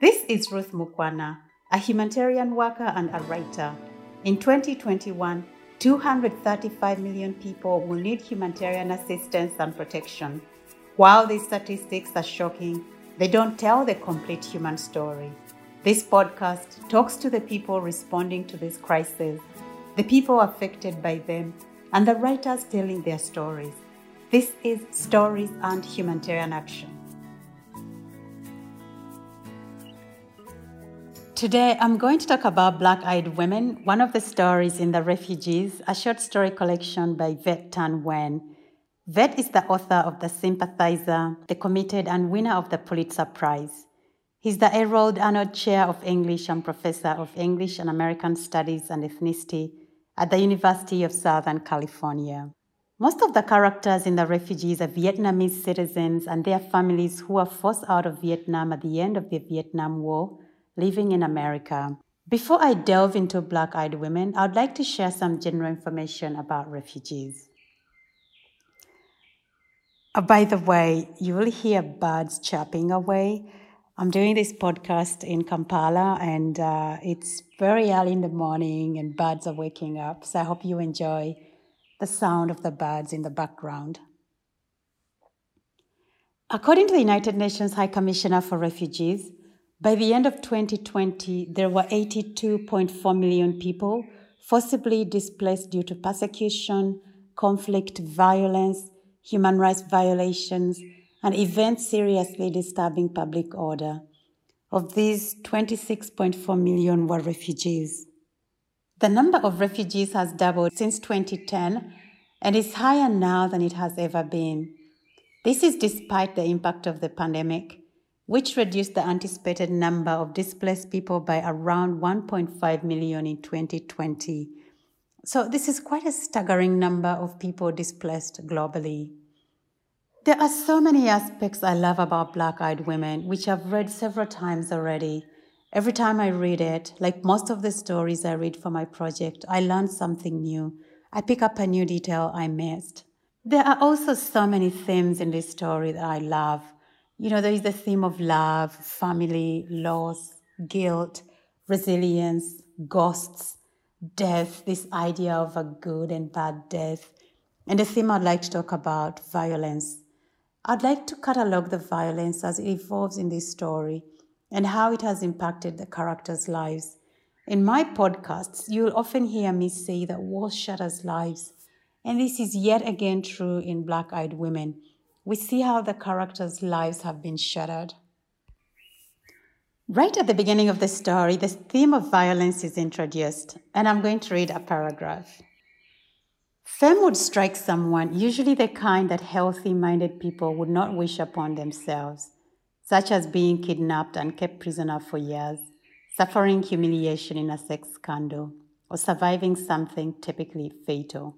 This is Ruth Mukwana, a humanitarian worker and a writer. In 2021, 235 million people will need humanitarian assistance and protection. While these statistics are shocking, they don't tell the complete human story. This podcast talks to the people responding to this crisis, the people affected by them, and the writers telling their stories. This is Stories and Humanitarian Action. Today, I'm going to talk about Black Eyed Women, one of the stories in The Refugees, a short story collection by Viet Thanh Nguyen. Viet is the author of The Sympathizer, The Committed, and winner of the Pulitzer Prize. He's the Aerol Arnold Chair of English and Professor of English and American Studies and Ethnicity at the University of Southern California. Most of the characters in The Refugees are Vietnamese citizens and their families who were forced out of Vietnam at the end of the Vietnam War living in America. Before I delve into Black Eyed Women, I'd like to share some general information about refugees. Oh, by the way, you will hear birds chirping away. I'm doing this podcast in Kampala and uh, it's very early in the morning and birds are waking up. So I hope you enjoy the sound of the birds in the background. According to the United Nations High Commissioner for Refugees, by the end of 2020, there were 82.4 million people forcibly displaced due to persecution, conflict, violence, human rights violations, and events seriously disturbing public order. Of these, 26.4 million were refugees. The number of refugees has doubled since 2010 and is higher now than it has ever been. This is despite the impact of the pandemic which reduced the anticipated number of displaced people by around 1.5 million in 2020. So, this is quite a staggering number of people displaced globally. There are so many aspects I love about Black Eyed Women, which I've read several times already. Every time I read it, like most of the stories I read for my project, I learn something new. I pick up a new detail I missed. There are also so many themes in this story that I love. You know, there is the theme of love, family, loss, guilt, resilience, ghosts, death, this idea of a good and bad death. And the theme I'd like to talk about, violence. I'd like to catalog the violence as it evolves in this story and how it has impacted the characters' lives. In my podcasts, you'll often hear me say that war shatters lives. And this is yet again true in Black Eyed Women we see how the characters' lives have been shattered. Right at the beginning of the story, the theme of violence is introduced, and I'm going to read a paragraph. Fame would strike someone, usually the kind that healthy minded people would not wish upon themselves, such as being kidnapped and kept prisoner for years, suffering humiliation in a sex scandal, or surviving something typically fatal.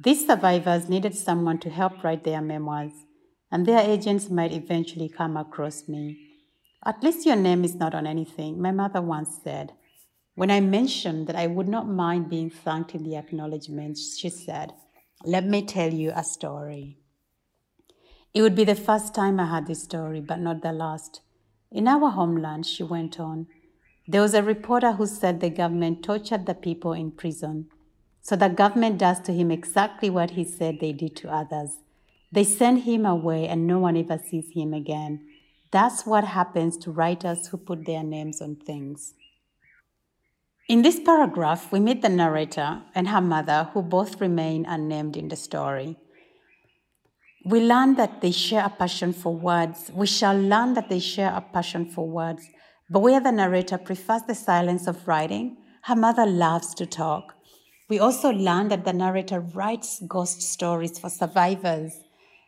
These survivors needed someone to help write their memoirs, and their agents might eventually come across me. At least your name is not on anything, my mother once said. When I mentioned that I would not mind being thanked in the acknowledgments, she said, Let me tell you a story. It would be the first time I had this story, but not the last. In our homeland, she went on, there was a reporter who said the government tortured the people in prison. So the government does to him exactly what he said they did to others. They send him away and no one ever sees him again. That's what happens to writers who put their names on things. In this paragraph, we meet the narrator and her mother, who both remain unnamed in the story. We learn that they share a passion for words. We shall learn that they share a passion for words. But where the narrator prefers the silence of writing, her mother loves to talk. We also learn that the narrator writes ghost stories for survivors.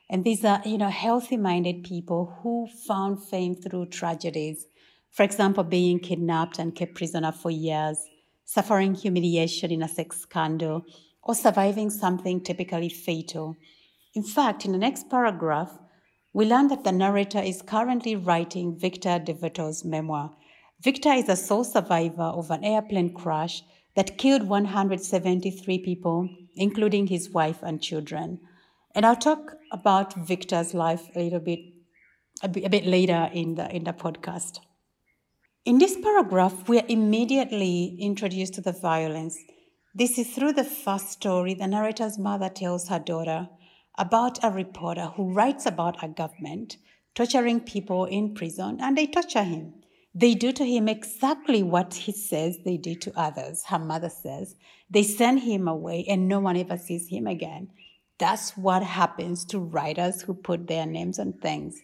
And these are, you know, healthy minded people who found fame through tragedies. For example, being kidnapped and kept prisoner for years, suffering humiliation in a sex scandal, or surviving something typically fatal. In fact, in the next paragraph, we learn that the narrator is currently writing Victor DeVito's memoir. Victor is a sole survivor of an airplane crash that killed 173 people, including his wife and children. And I'll talk about Victor's life a little bit, a bit, bit later in the, in the podcast. In this paragraph, we are immediately introduced to the violence. This is through the first story the narrator's mother tells her daughter about a reporter who writes about a government torturing people in prison and they torture him. They do to him exactly what he says they did to others, her mother says. They send him away and no one ever sees him again. That's what happens to writers who put their names on things.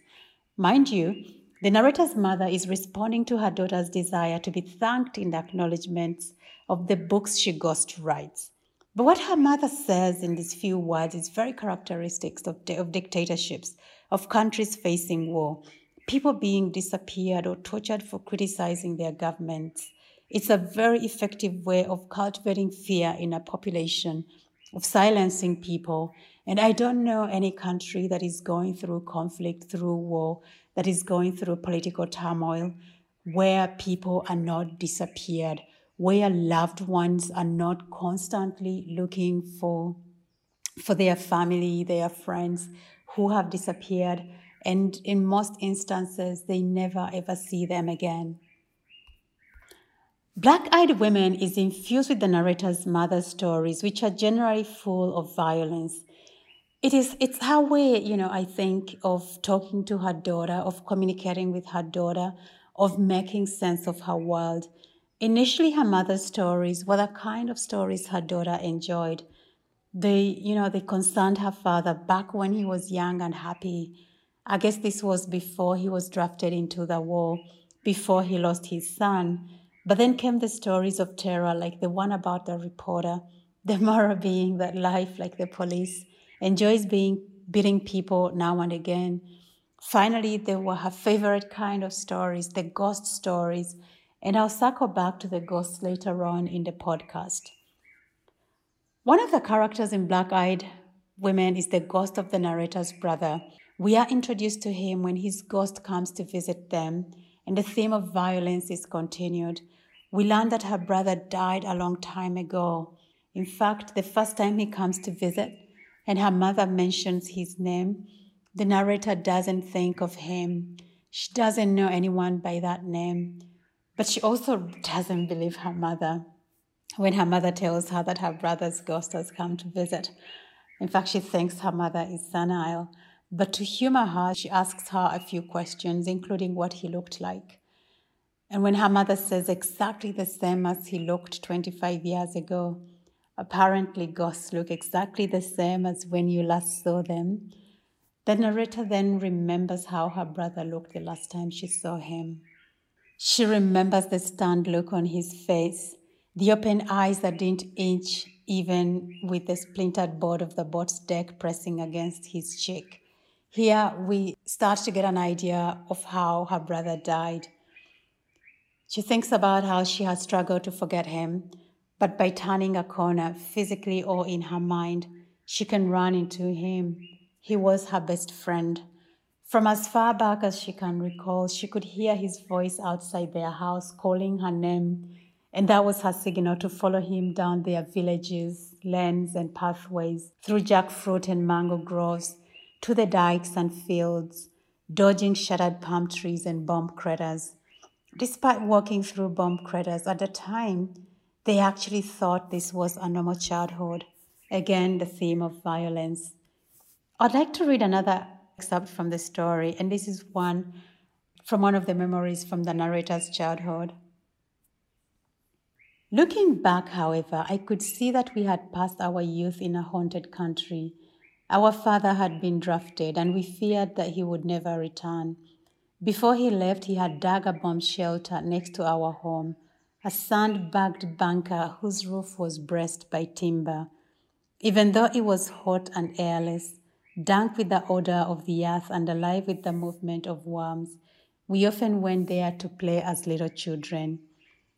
Mind you, the narrator's mother is responding to her daughter's desire to be thanked in the acknowledgments of the books she ghost writes. But what her mother says in these few words is very characteristic of, of dictatorships, of countries facing war, people being disappeared or tortured for criticizing their governments. It's a very effective way of cultivating fear in a population, of silencing people. And I don't know any country that is going through conflict, through war, that is going through political turmoil, where people are not disappeared, where loved ones are not constantly looking for, for their family, their friends who have disappeared. And in most instances, they never ever see them again. Black Eyed Women is infused with the narrator's mother's stories, which are generally full of violence. It is it's her way you know i think of talking to her daughter of communicating with her daughter of making sense of her world. Initially her mother's stories were the kind of stories her daughter enjoyed. They you know they concerned her father back when he was young and happy i guess this was before he was drafted into the war before he lost his son but then came the stories of terror like the one about the reporter the moral being that life like the police enjoys being beating people now and again. Finally, there were her favorite kind of stories, the ghost stories, and I'll circle back to the ghosts later on in the podcast. One of the characters in Black Eyed Women is the ghost of the narrator's brother. We are introduced to him when his ghost comes to visit them, and the theme of violence is continued. We learn that her brother died a long time ago. In fact, the first time he comes to visit, and her mother mentions his name, the narrator doesn't think of him. She doesn't know anyone by that name, but she also doesn't believe her mother when her mother tells her that her brother's ghost has come to visit. In fact, she thinks her mother is senile. But to humor her, she asks her a few questions, including what he looked like. And when her mother says exactly the same as he looked 25 years ago, Apparently, ghosts look exactly the same as when you last saw them. The narrator then remembers how her brother looked the last time she saw him. She remembers the stunned look on his face, the open eyes that didn't inch even with the splintered board of the boat's deck pressing against his cheek. Here we start to get an idea of how her brother died. She thinks about how she has struggled to forget him, but by turning a corner, physically or in her mind, she can run into him. He was her best friend. From as far back as she can recall, she could hear his voice outside their house calling her name, and that was her signal to follow him down their villages, lanes, and pathways, through jackfruit and mango groves, to the dikes and fields, dodging shattered palm trees and bomb craters. Despite walking through bomb craters at the time, they actually thought this was a normal childhood. Again, the theme of violence. I'd like to read another excerpt from the story, and this is one from one of the memories from the narrator's childhood. Looking back, however, I could see that we had passed our youth in a haunted country. Our father had been drafted, and we feared that he would never return. Before he left, he had dug a bomb shelter next to our home a sand-bagged bunker whose roof was braced by timber. Even though it was hot and airless, dank with the odor of the earth and alive with the movement of worms, we often went there to play as little children.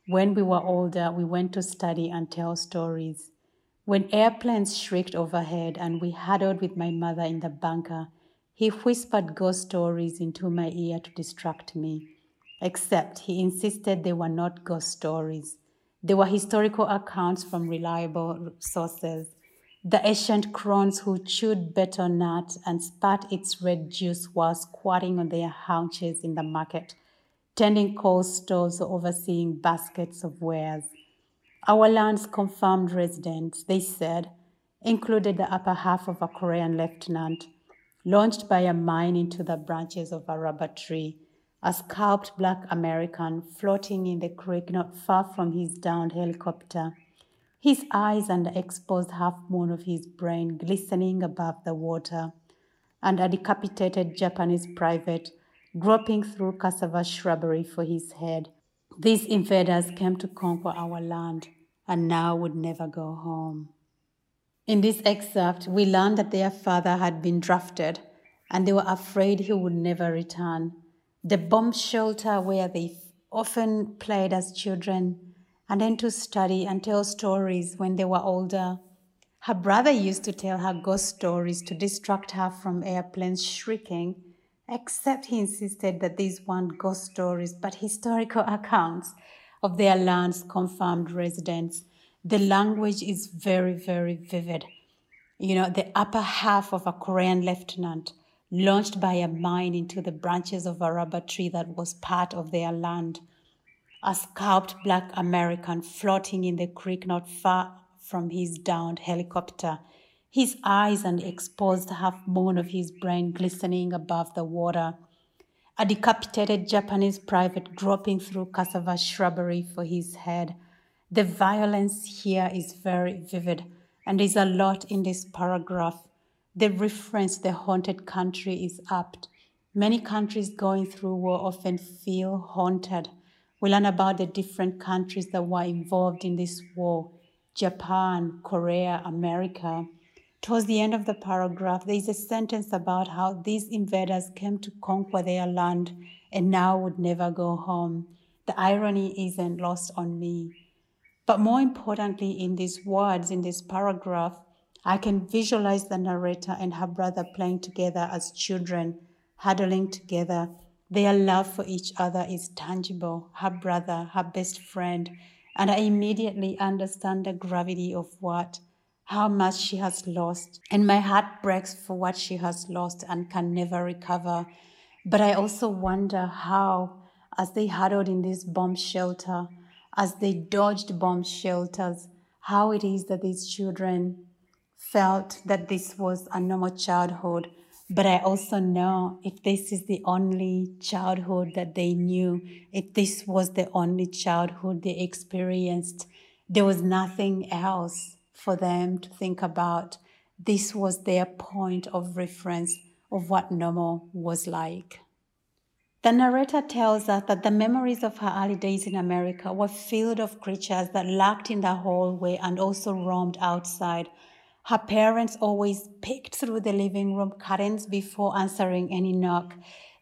When we were older, we went to study and tell stories. When airplanes shrieked overhead and we huddled with my mother in the bunker, he whispered ghost stories into my ear to distract me except he insisted they were not ghost stories. They were historical accounts from reliable sources. The ancient crones who chewed betel nut and spat its red juice while squatting on their haunches in the market tending coal stoves or overseeing baskets of wares. Our land's confirmed residents, they said, included the upper half of a Korean lieutenant, launched by a mine into the branches of a rubber tree, a scalped black American floating in the creek not far from his downed helicopter, his eyes and the exposed half moon of his brain glistening above the water, and a decapitated Japanese private groping through cassava shrubbery for his head. These invaders came to conquer our land and now would never go home. In this excerpt, we learn that their father had been drafted and they were afraid he would never return. The bomb shelter where they often played as children and then to study and tell stories when they were older. Her brother used to tell her ghost stories to distract her from airplanes shrieking except he insisted that these weren't ghost stories but historical accounts of their land's confirmed residents. The language is very, very vivid. You know, the upper half of a Korean lieutenant launched by a mine into the branches of a rubber tree that was part of their land. A scalped black American floating in the creek not far from his downed helicopter his eyes and exposed half moon of his brain glistening above the water. A decapitated Japanese private groping through cassava shrubbery for his head. The violence here is very vivid, and there's a lot in this paragraph. The reference the haunted country is apt. Many countries going through war often feel haunted. We learn about the different countries that were involved in this war Japan, Korea, America. Towards the end of the paragraph, there is a sentence about how these invaders came to conquer their land and now would never go home. The irony isn't lost on me. But more importantly, in these words, in this paragraph, I can visualize the narrator and her brother playing together as children, huddling together. Their love for each other is tangible. Her brother, her best friend. And I immediately understand the gravity of what how much she has lost. And my heart breaks for what she has lost and can never recover. But I also wonder how, as they huddled in this bomb shelter, as they dodged bomb shelters, how it is that these children felt that this was a normal childhood. But I also know if this is the only childhood that they knew, if this was the only childhood they experienced, there was nothing else for them to think about this was their point of reference of what normal was like. The narrator tells us that the memories of her early days in America were filled of creatures that lurked in the hallway and also roamed outside. Her parents always peeked through the living room curtains before answering any knock.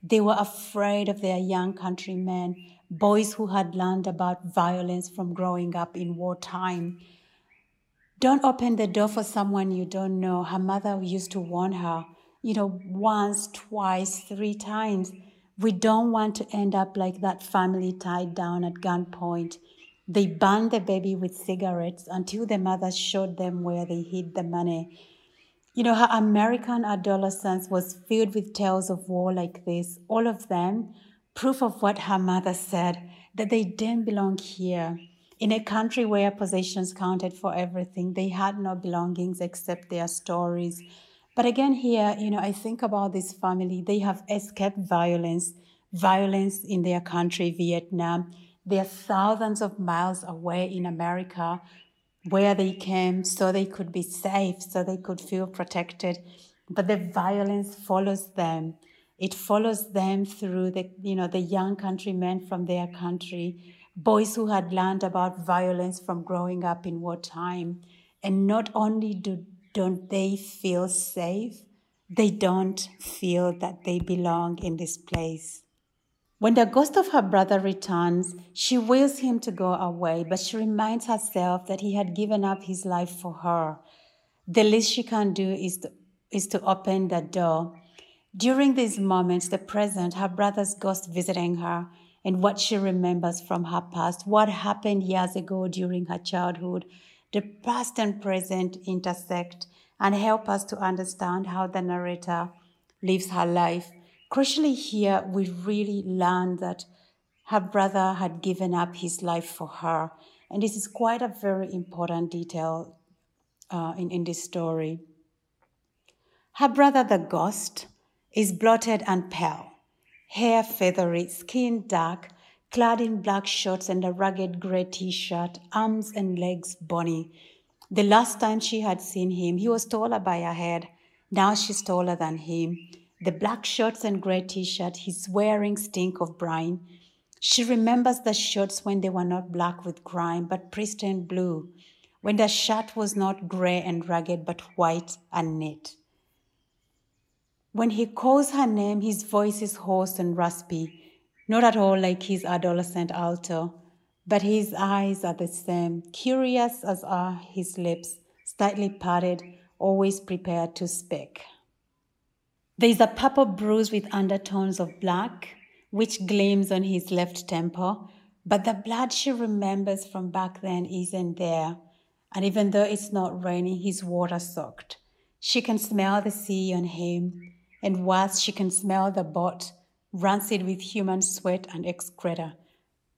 They were afraid of their young countrymen, boys who had learned about violence from growing up in wartime. Don't open the door for someone you don't know. Her mother used to warn her, you know, once, twice, three times. We don't want to end up like that family tied down at gunpoint. They burned the baby with cigarettes until the mother showed them where they hid the money. You know, her American adolescence was filled with tales of war like this, all of them proof of what her mother said that they didn't belong here. In a country where possessions counted for everything, they had no belongings except their stories. But again, here, you know, I think about this family. They have escaped violence, violence in their country, Vietnam. They're thousands of miles away in America where they came so they could be safe, so they could feel protected. But the violence follows them. It follows them through the, you know, the young countrymen from their country boys who had learned about violence from growing up in wartime. And not only do, don't they feel safe, they don't feel that they belong in this place. When the ghost of her brother returns, she wills him to go away, but she reminds herself that he had given up his life for her. The least she can do is to, is to open the door. During these moments, the present, her brother's ghost visiting her, and what she remembers from her past, what happened years ago during her childhood. The past and present intersect and help us to understand how the narrator lives her life. Crucially, here we really learn that her brother had given up his life for her. And this is quite a very important detail uh, in, in this story. Her brother, the ghost, is blotted and pale, hair feathery, skin dark, clad in black shorts and a ragged gray t shirt, arms and legs bony. The last time she had seen him, he was taller by a head. Now she's taller than him. The black shorts and gray t shirt he's wearing stink of brine. She remembers the shorts when they were not black with grime, but pristine blue, when the shirt was not gray and ragged, but white and neat. When he calls her name, his voice is hoarse and raspy, not at all like his adolescent alto, but his eyes are the same, curious as are his lips, slightly parted, always prepared to speak. There is a purple bruise with undertones of black, which gleams on his left temple, but the blood she remembers from back then isn't there. And even though it's not raining, he's water soaked. She can smell the sea on him, and whilst she can smell the boat, rancid with human sweat and excreta,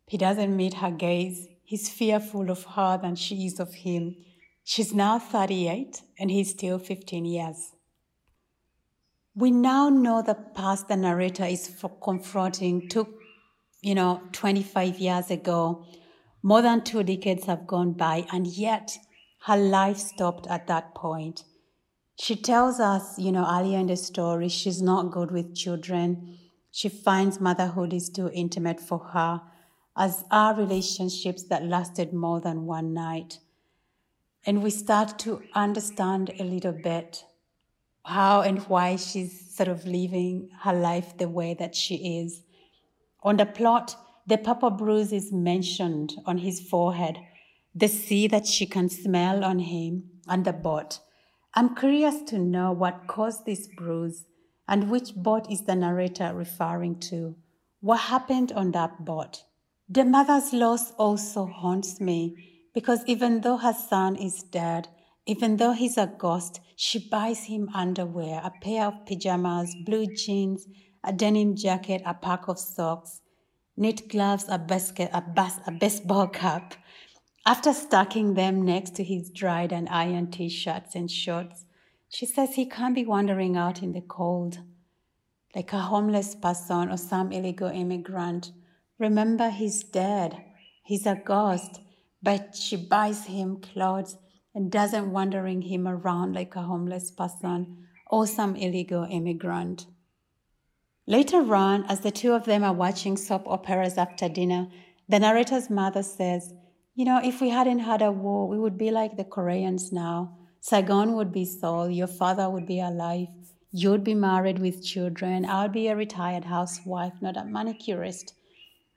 he doesn't meet her gaze. He's fearful of her than she is of him. She's now 38 and he's still 15 years. We now know the past the narrator is confronting took, you know, 25 years ago. More than two decades have gone by, and yet her life stopped at that point. She tells us, you know, earlier in the story, she's not good with children. She finds motherhood is too intimate for her, as are relationships that lasted more than one night. And we start to understand a little bit how and why she's sort of living her life the way that she is. On the plot, the purple bruise is mentioned on his forehead, the sea that she can smell on him, and the boat. I'm curious to know what caused this bruise and which boat is the narrator referring to. What happened on that boat? The mother's loss also haunts me because even though her son is dead, even though he's a ghost, she buys him underwear, a pair of pajamas, blue jeans, a denim jacket, a pack of socks, knit gloves, a basket, a, bas- a baseball cap, after stacking them next to his dried and ironed t shirts and shorts, she says he can't be wandering out in the cold like a homeless person or some illegal immigrant. Remember, he's dead. He's a ghost. But she buys him clothes and doesn't wandering him around like a homeless person or some illegal immigrant. Later on, as the two of them are watching soap operas after dinner, the narrator's mother says, you know, if we hadn't had a war, we would be like the Koreans now. Saigon would be Seoul, your father would be alive, you'd be married with children, I would be a retired housewife, not a manicurist.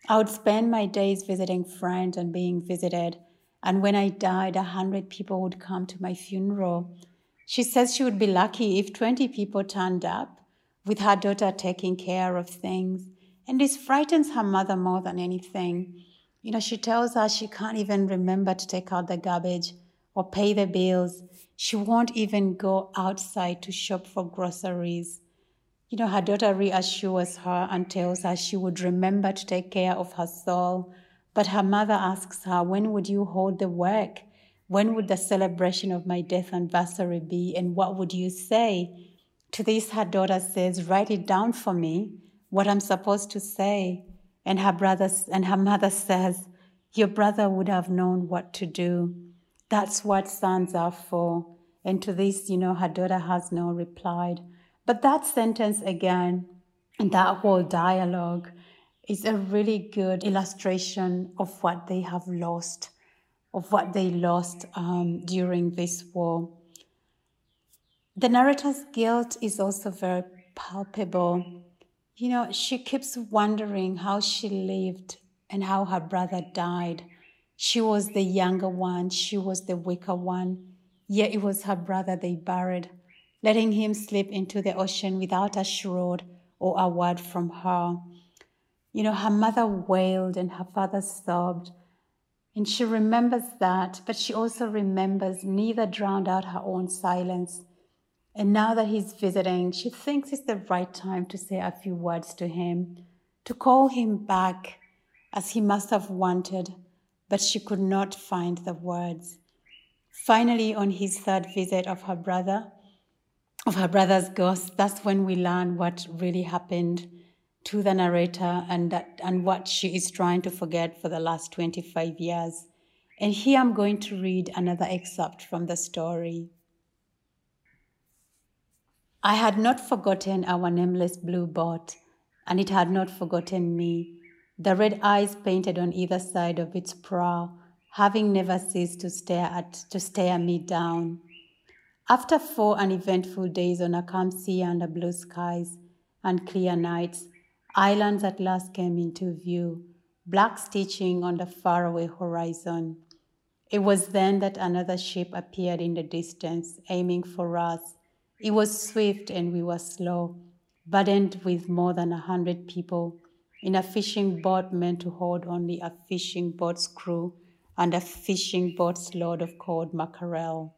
I would spend my days visiting friends and being visited. And when I died, a hundred people would come to my funeral. She says she would be lucky if 20 people turned up, with her daughter taking care of things. And this frightens her mother more than anything. You know, she tells us she can't even remember to take out the garbage or pay the bills. She won't even go outside to shop for groceries. You know, her daughter reassures her and tells her she would remember to take care of her soul. But her mother asks her, When would you hold the work? When would the celebration of my death anniversary be? And what would you say? To this, her daughter says, Write it down for me, what I'm supposed to say. And her brother and her mother says, Your brother would have known what to do. That's what sons are for. And to this, you know, her daughter has no replied. But that sentence again, and that whole dialogue is a really good illustration of what they have lost, of what they lost um, during this war. The narrator's guilt is also very palpable you know, she keeps wondering how she lived and how her brother died. She was the younger one, she was the weaker one, yet it was her brother they buried, letting him slip into the ocean without a shroud or a word from her. You know, her mother wailed and her father sobbed. And she remembers that, but she also remembers neither drowned out her own silence and now that he's visiting, she thinks it's the right time to say a few words to him, to call him back as he must have wanted, but she could not find the words. Finally, on his third visit of her brother, of her brother's ghost, that's when we learn what really happened to the narrator and that and what she is trying to forget for the last 25 years. And here I'm going to read another excerpt from the story. I had not forgotten our nameless blue boat, and it had not forgotten me. The red eyes painted on either side of its prow, having never ceased to stare at to stare me down. After four uneventful days on a calm sea under blue skies and clear nights, islands at last came into view, black stitching on the faraway horizon. It was then that another ship appeared in the distance, aiming for us. It was swift and we were slow, burdened with more than a hundred people in a fishing boat meant to hold only a fishing boat's crew and a fishing boat's load of cold mackerel.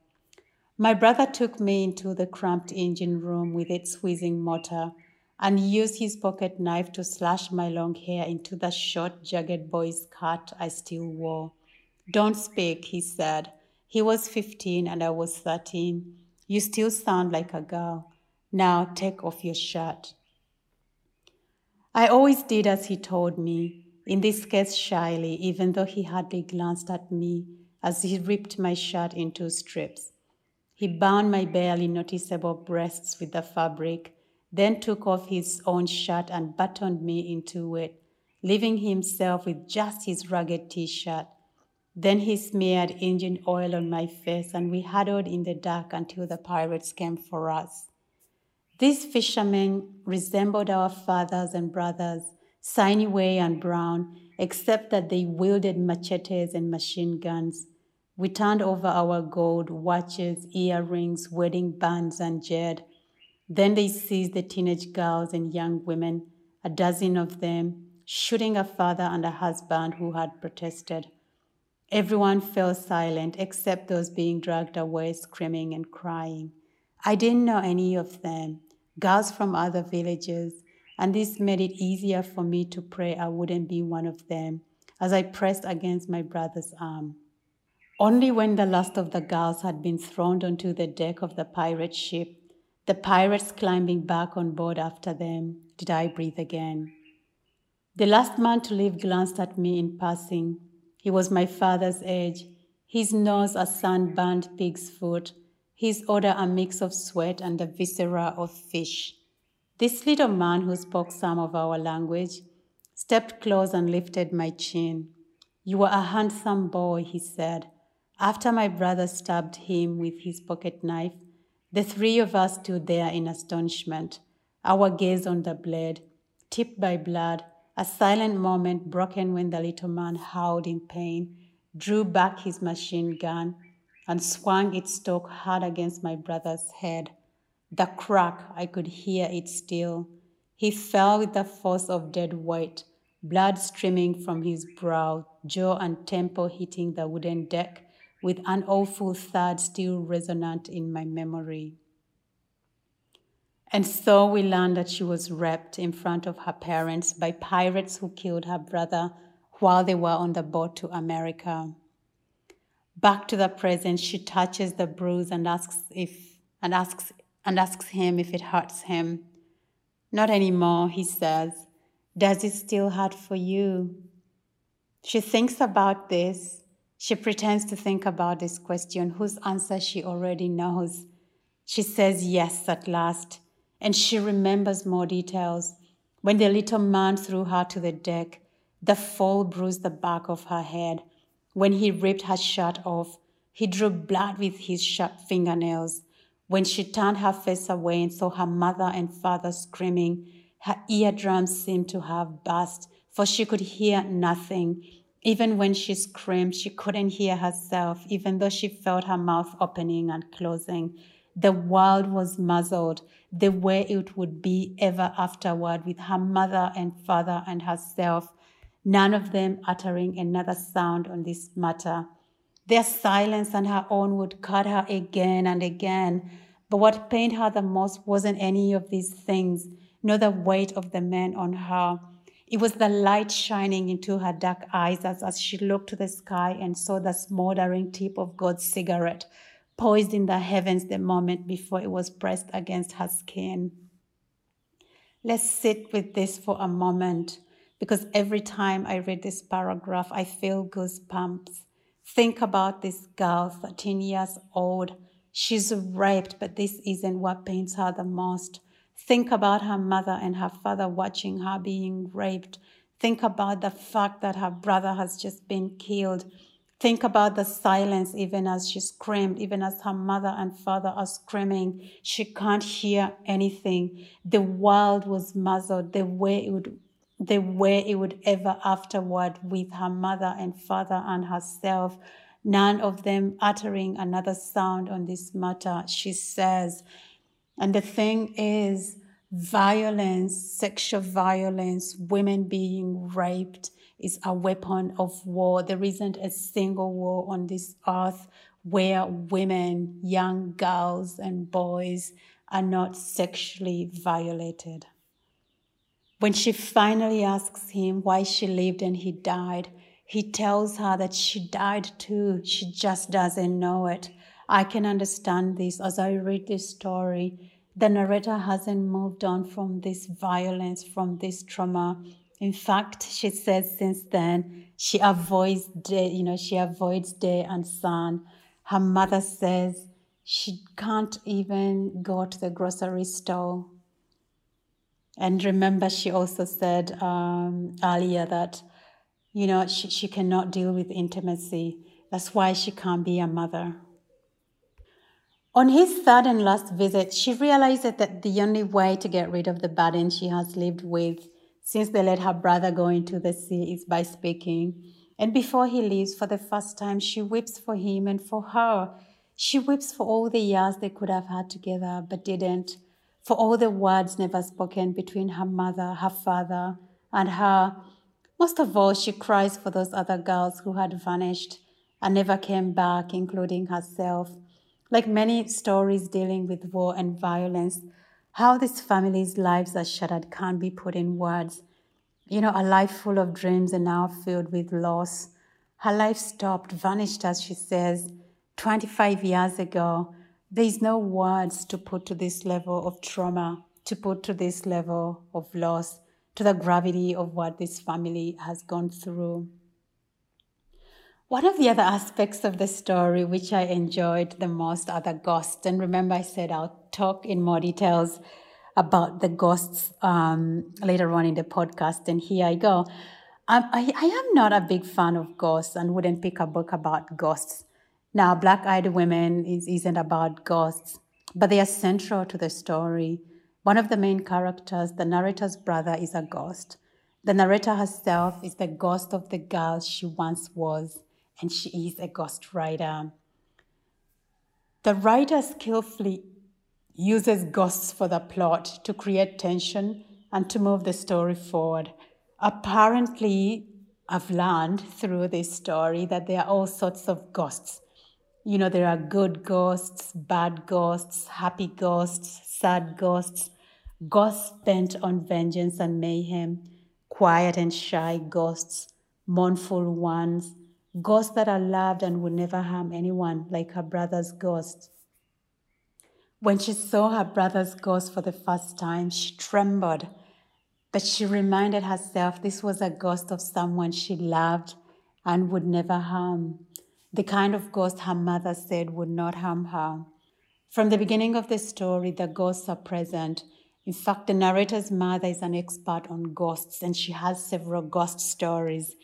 My brother took me into the cramped engine room with its whizzing motor and used his pocket knife to slash my long hair into the short, jagged boy's cut I still wore. Don't speak, he said. He was 15 and I was 13. You still sound like a girl. Now take off your shirt. I always did as he told me, in this case shyly, even though he hardly glanced at me as he ripped my shirt into strips. He bound my barely noticeable breasts with the fabric, then took off his own shirt and buttoned me into it, leaving himself with just his ragged t shirt. Then he smeared engine oil on my face, and we huddled in the dark until the pirates came for us. These fishermen resembled our fathers and brothers, sinewy and brown, except that they wielded machetes and machine guns. We turned over our gold, watches, earrings, wedding bands, and jade. Then they seized the teenage girls and young women, a dozen of them, shooting a father and a husband who had protested. Everyone fell silent except those being dragged away, screaming and crying. I didn't know any of them, girls from other villages, and this made it easier for me to pray I wouldn't be one of them as I pressed against my brother's arm. Only when the last of the girls had been thrown onto the deck of the pirate ship, the pirates climbing back on board after them, did I breathe again. The last man to leave glanced at me in passing he was my father's age, his nose a sunburned pig's foot, his odor a mix of sweat and the viscera of fish. This little man who spoke some of our language stepped close and lifted my chin. You are a handsome boy, he said. After my brother stabbed him with his pocket knife, the three of us stood there in astonishment, our gaze on the blade, tipped by blood, a silent moment broken when the little man howled in pain, drew back his machine gun, and swung its stock hard against my brother's head. The crack, I could hear it still. He fell with the force of dead weight, blood streaming from his brow, jaw and temple hitting the wooden deck with an awful thud still resonant in my memory. And so we learn that she was raped in front of her parents by pirates who killed her brother while they were on the boat to America. Back to the present, she touches the bruise and asks if and asks and asks him if it hurts him. Not anymore, he says. Does it still hurt for you? She thinks about this. She pretends to think about this question, whose answer she already knows. She says yes at last and she remembers more details. When the little man threw her to the deck, the fall bruised the back of her head. When he ripped her shirt off, he drew blood with his sharp fingernails. When she turned her face away and saw her mother and father screaming, her eardrums seemed to have burst, for she could hear nothing. Even when she screamed, she couldn't hear herself, even though she felt her mouth opening and closing. The world was muzzled the way it would be ever afterward with her mother and father and herself, none of them uttering another sound on this matter. Their silence and her own would cut her again and again. But what pained her the most wasn't any of these things, nor the weight of the men on her. It was the light shining into her dark eyes as, as she looked to the sky and saw the smoldering tip of God's cigarette poised in the heavens the moment before it was pressed against her skin. Let's sit with this for a moment because every time I read this paragraph, I feel goosebumps. Think about this girl, 13 years old. She's raped, but this isn't what pains her the most. Think about her mother and her father watching her being raped. Think about the fact that her brother has just been killed. Think about the silence, even as she screamed, even as her mother and father are screaming. She can't hear anything. The world was muzzled the way it would the way it would ever afterward with her mother and father and herself, none of them uttering another sound on this matter, she says. And the thing is, violence, sexual violence, women being raped is a weapon of war. There isn't a single war on this earth where women, young girls, and boys are not sexually violated. When she finally asks him why she lived and he died, he tells her that she died too. She just doesn't know it. I can understand this as I read this story. The narrator hasn't moved on from this violence, from this trauma. In fact, she says since then she avoids day, you know, she avoids day and sun. Her mother says she can't even go to the grocery store and remember, she also said um, earlier that, you know, she, she cannot deal with intimacy. That's why she can't be a mother. On his third and last visit, she realized that the only way to get rid of the burden she has lived with since they let her brother go into the sea is by speaking. And before he leaves for the first time, she weeps for him and for her. She weeps for all the years they could have had together but didn't for all the words never spoken between her mother, her father, and her. Most of all, she cries for those other girls who had vanished and never came back, including herself. Like many stories dealing with war and violence, how these families' lives are shattered can't be put in words. You know, a life full of dreams and now filled with loss. Her life stopped, vanished, as she says, 25 years ago, there's no words to put to this level of trauma, to put to this level of loss, to the gravity of what this family has gone through. One of the other aspects of the story which I enjoyed the most are the ghosts. And remember, I said I'll talk in more details about the ghosts um, later on in the podcast. And here I go. Um, I, I am not a big fan of ghosts and wouldn't pick a book about ghosts. Now, Black Eyed Women is, isn't about ghosts, but they are central to the story. One of the main characters, the narrator's brother, is a ghost. The narrator herself is the ghost of the girl she once was, and she is a ghost writer. The writer skillfully uses ghosts for the plot to create tension and to move the story forward. Apparently, I've learned through this story that there are all sorts of ghosts. You know, there are good ghosts, bad ghosts, happy ghosts, sad ghosts, ghosts bent on vengeance and mayhem, quiet and shy ghosts, mournful ones, ghosts that are loved and would never harm anyone, like her brother's ghost. When she saw her brother's ghost for the first time, she trembled, but she reminded herself this was a ghost of someone she loved and would never harm the kind of ghost her mother said would not harm her. From the beginning of the story, the ghosts are present. In fact, the narrator's mother is an expert on ghosts and she has several ghost stories.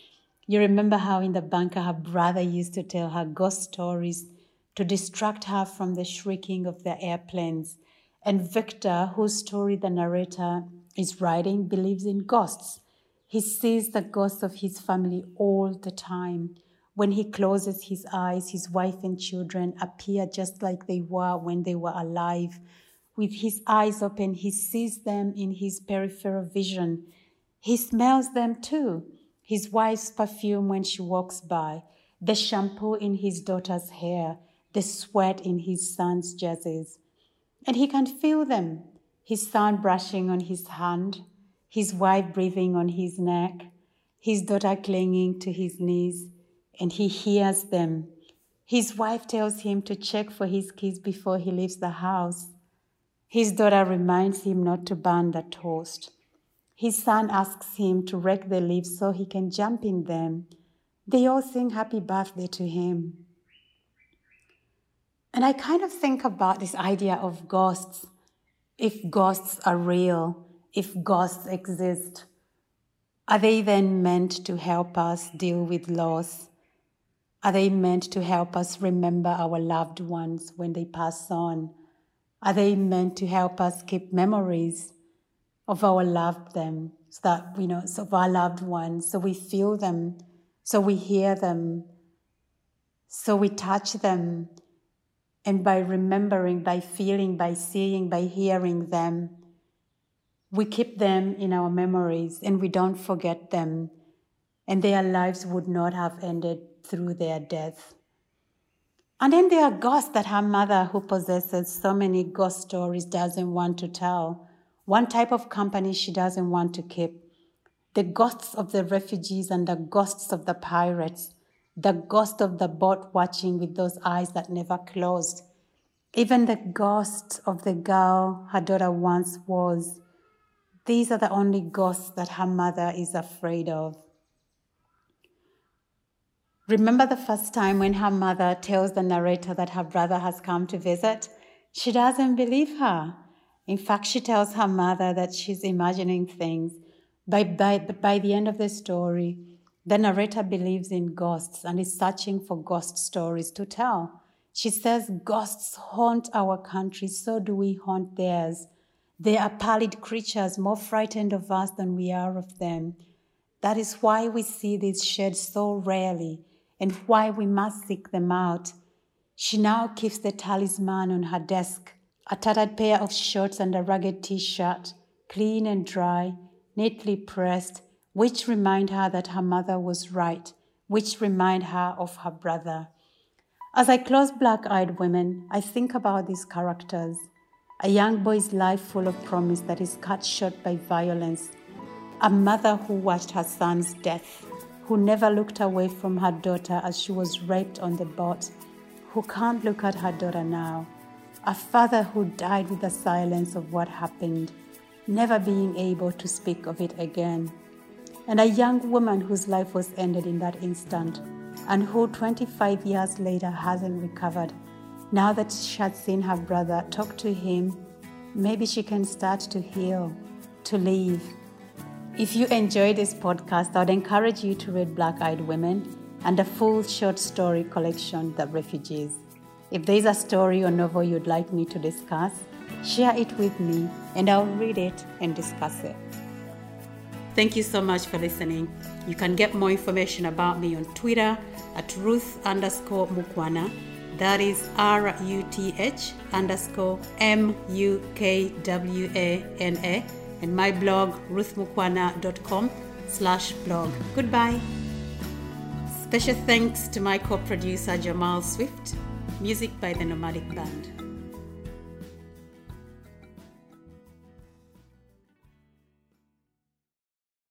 You remember how in the bunker her brother used to tell her ghost stories to distract her from the shrieking of the airplanes. And Victor, whose story the narrator is writing, believes in ghosts. He sees the ghosts of his family all the time. When he closes his eyes, his wife and children appear just like they were when they were alive. With his eyes open, he sees them in his peripheral vision. He smells them too his wife's perfume when she walks by, the shampoo in his daughter's hair, the sweat in his son's jerseys. And he can feel them his son brushing on his hand, his wife breathing on his neck, his daughter clinging to his knees, and he hears them. His wife tells him to check for his keys before he leaves the house. His daughter reminds him not to burn the toast. His son asks him to rake the leaves so he can jump in them. They all sing happy birthday to him. And I kind of think about this idea of ghosts. If ghosts are real, if ghosts exist, are they then meant to help us deal with loss? Are they meant to help us remember our loved ones when they pass on? Are they meant to help us keep memories of our loved them, so that you know, so of our loved ones, so we feel them, so we hear them, so we touch them, and by remembering, by feeling, by seeing, by hearing them, we keep them in our memories and we don't forget them, and their lives would not have ended through their death. And then there are ghosts that her mother, who possesses so many ghost stories, doesn't want to tell. One type of company she doesn't want to keep the ghosts of the refugees and the ghosts of the pirates the ghost of the boat watching with those eyes that never closed, even the ghost of the girl her daughter once was. These are the only ghosts that her mother is afraid of. Remember the first time when her mother tells the narrator that her brother has come to visit? She doesn't believe her. In fact, she tells her mother that she's imagining things. By, by, but by the end of the story, the narrator believes in ghosts and is searching for ghost stories to tell. She says, Ghosts haunt our country, so do we haunt theirs. They are pallid creatures, more frightened of us than we are of them. That is why we see these sheds so rarely and why we must seek them out. She now keeps the talisman on her desk a tattered pair of shorts and a ragged t shirt, clean and dry, neatly pressed which remind her that her mother was right, which remind her of her brother. As I close Black Eyed Women, I think about these characters. A young boy's life full of promise that is cut short by violence, a mother who watched her son's death, who never looked away from her daughter as she was raped on the boat, who can't look at her daughter now, a father who died with the silence of what happened, never being able to speak of it again and a young woman whose life was ended in that instant and who 25 years later hasn't recovered. Now that she had seen her brother talk to him, maybe she can start to heal, to live. If you enjoy this podcast, I would encourage you to read Black Eyed Women and the full short story collection, The Refugees. If there's a story or novel you'd like me to discuss, share it with me and I'll read it and discuss it. Thank you so much for listening. You can get more information about me on Twitter at Ruth underscore Mukwana. That is R U T H underscore M U K W A N A. And my blog, ruthmukwana.com slash blog. Goodbye. Special thanks to my co producer Jamal Swift. Music by the Nomadic Band.